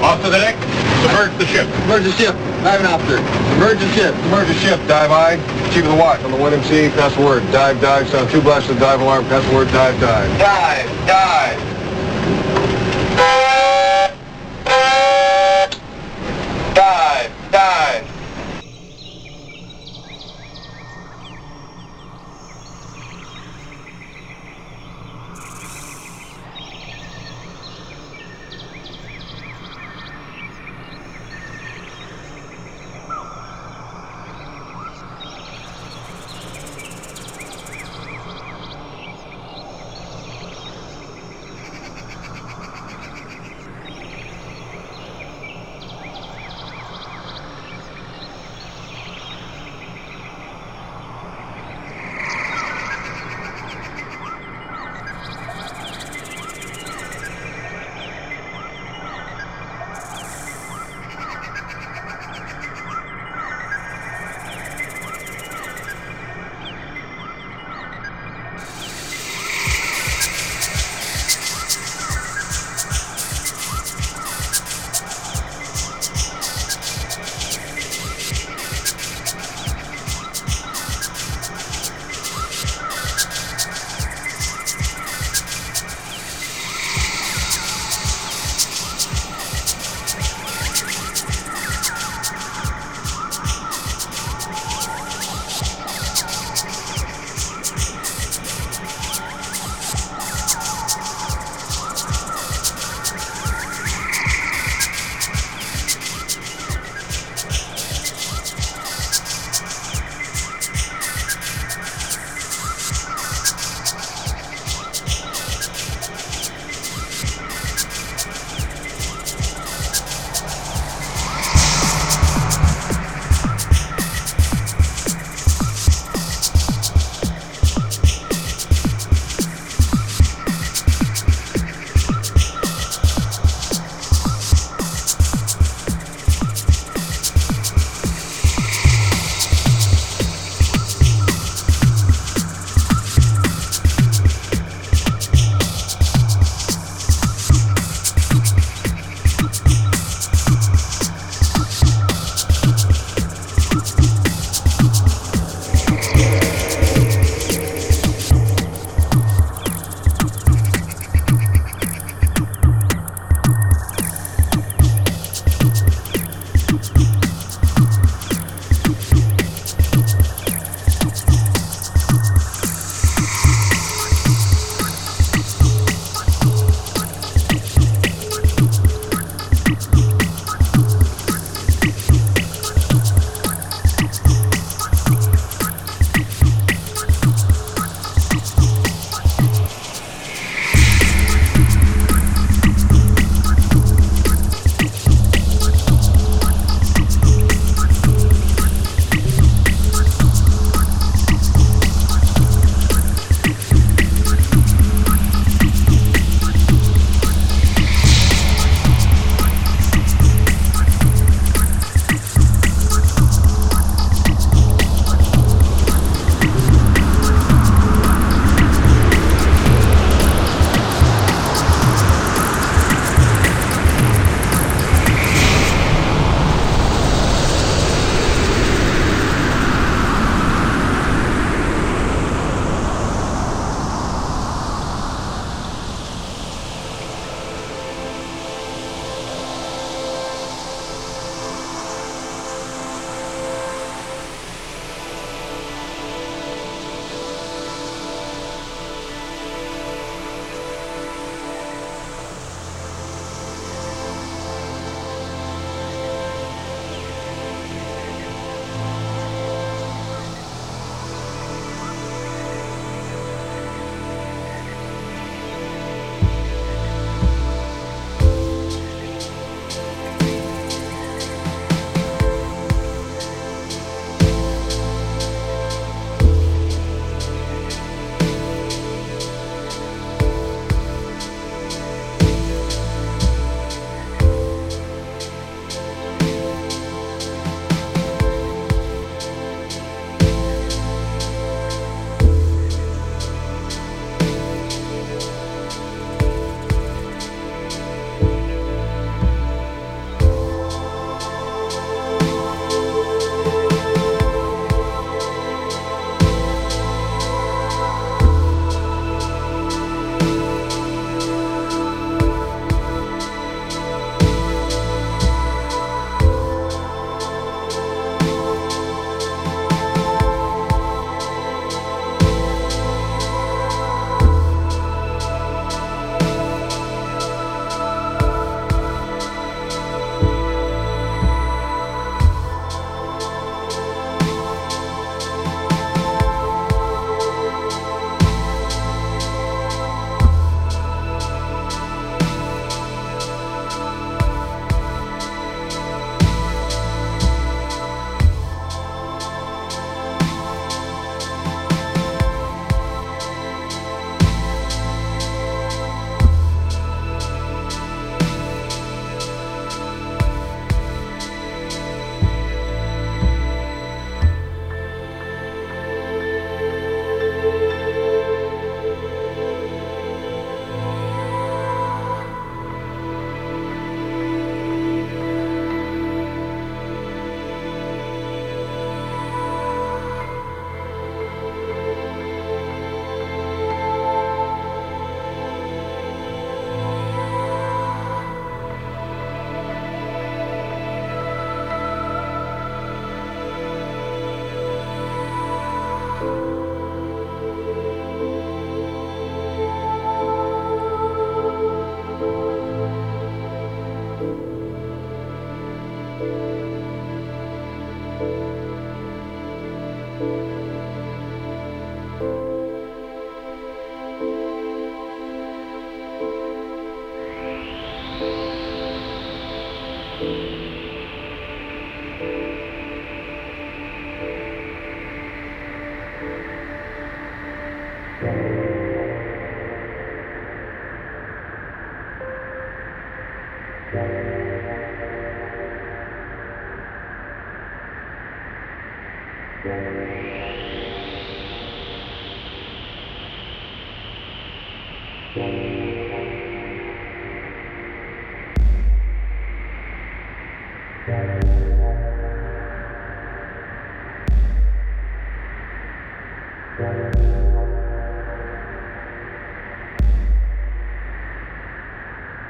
Off to the deck. Submerge the ship. Submerge the ship. Diving officer. Submerge the ship. Submerge the ship. Dive I. Chief of the watch on the 1MC. Pass the word. Dive, dive. Sound two blasts of the dive alarm. Pass the word. Dive, dive. Dive. Dive. Dive.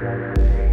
Música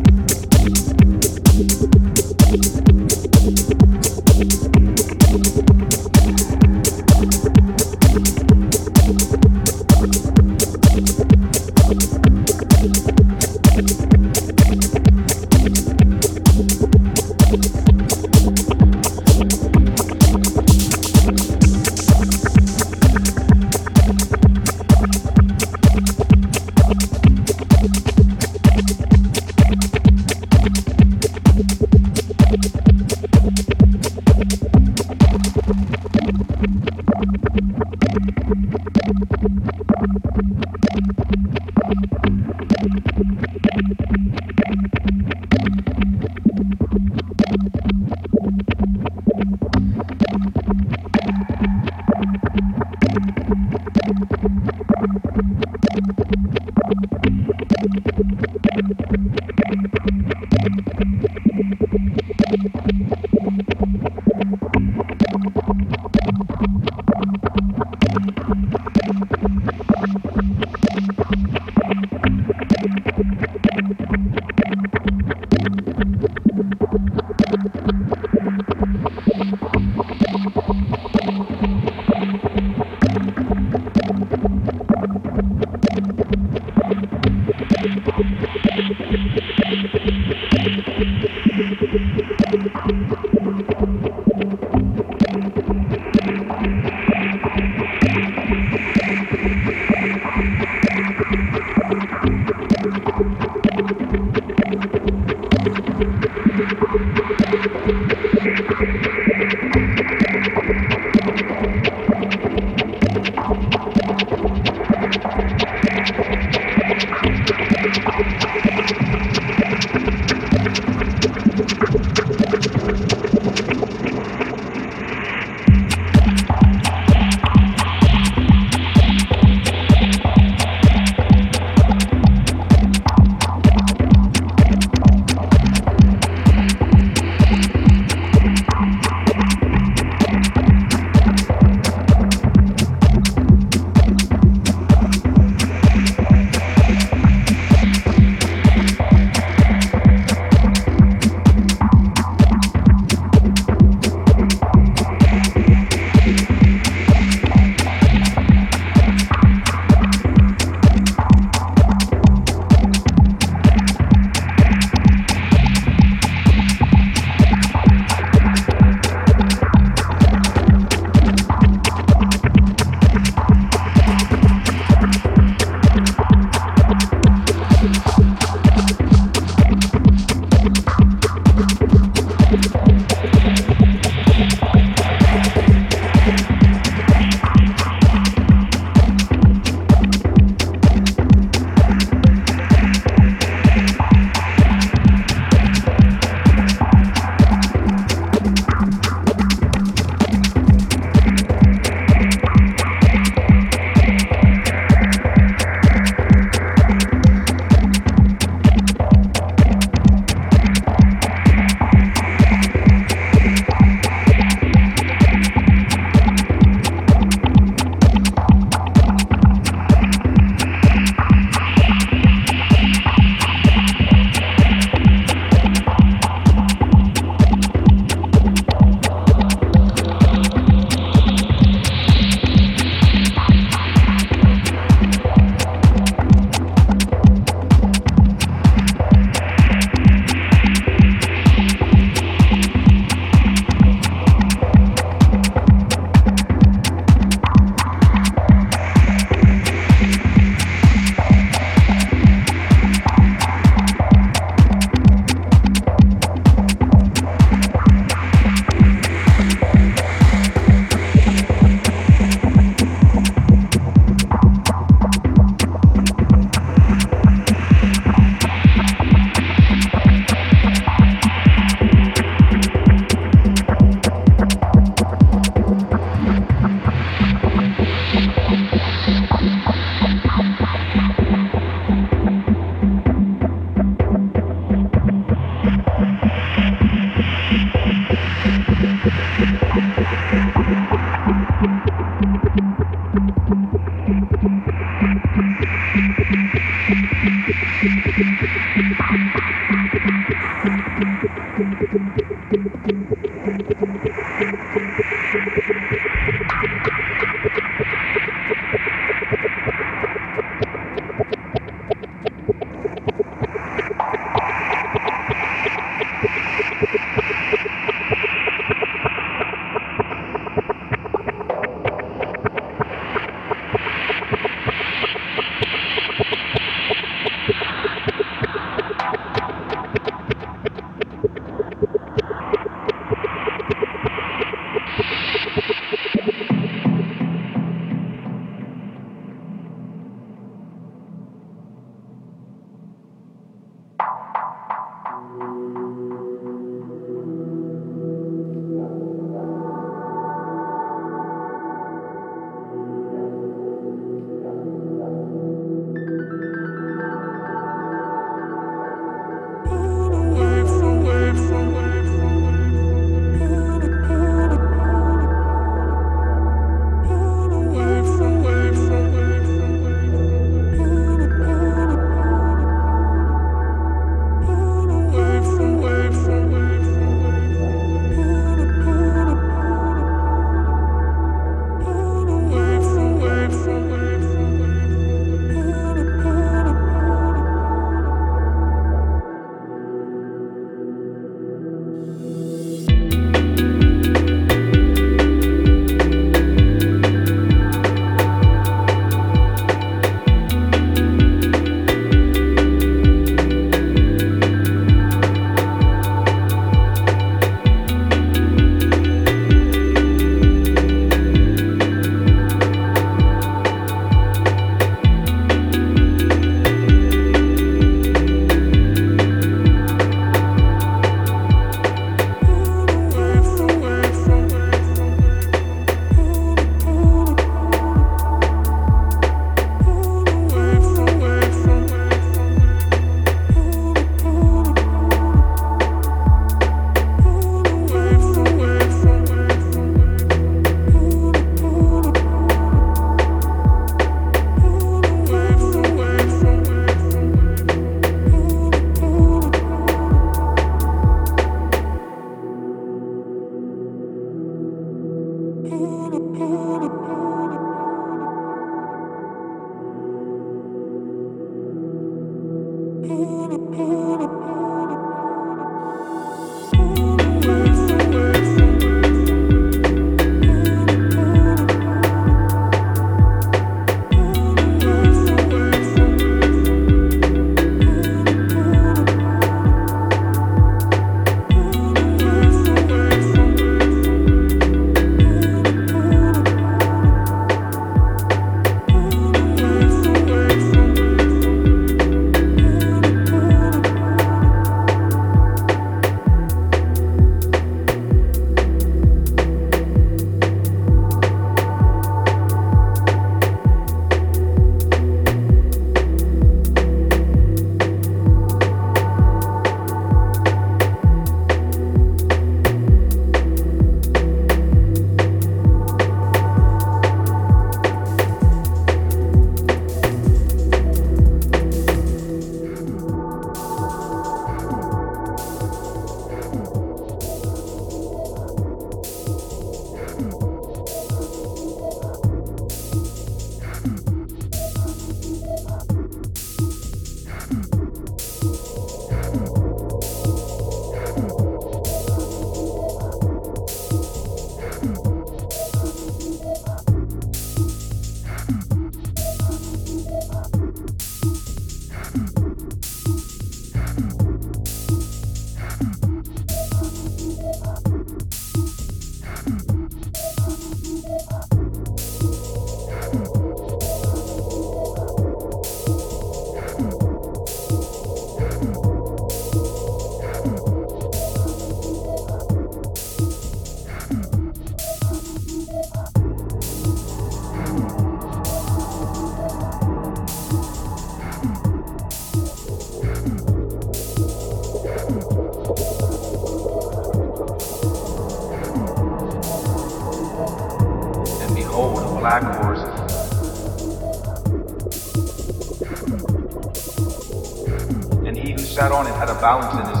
fountain is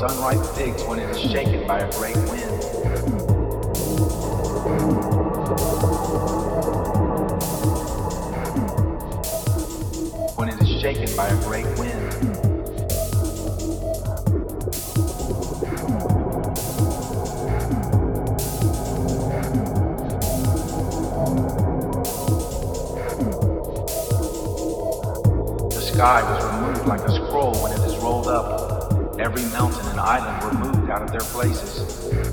those unripe figs when it is shaken by a great wind. When it is shaken by a great wind. The sky was removed like a every mountain and island were moved out of their places.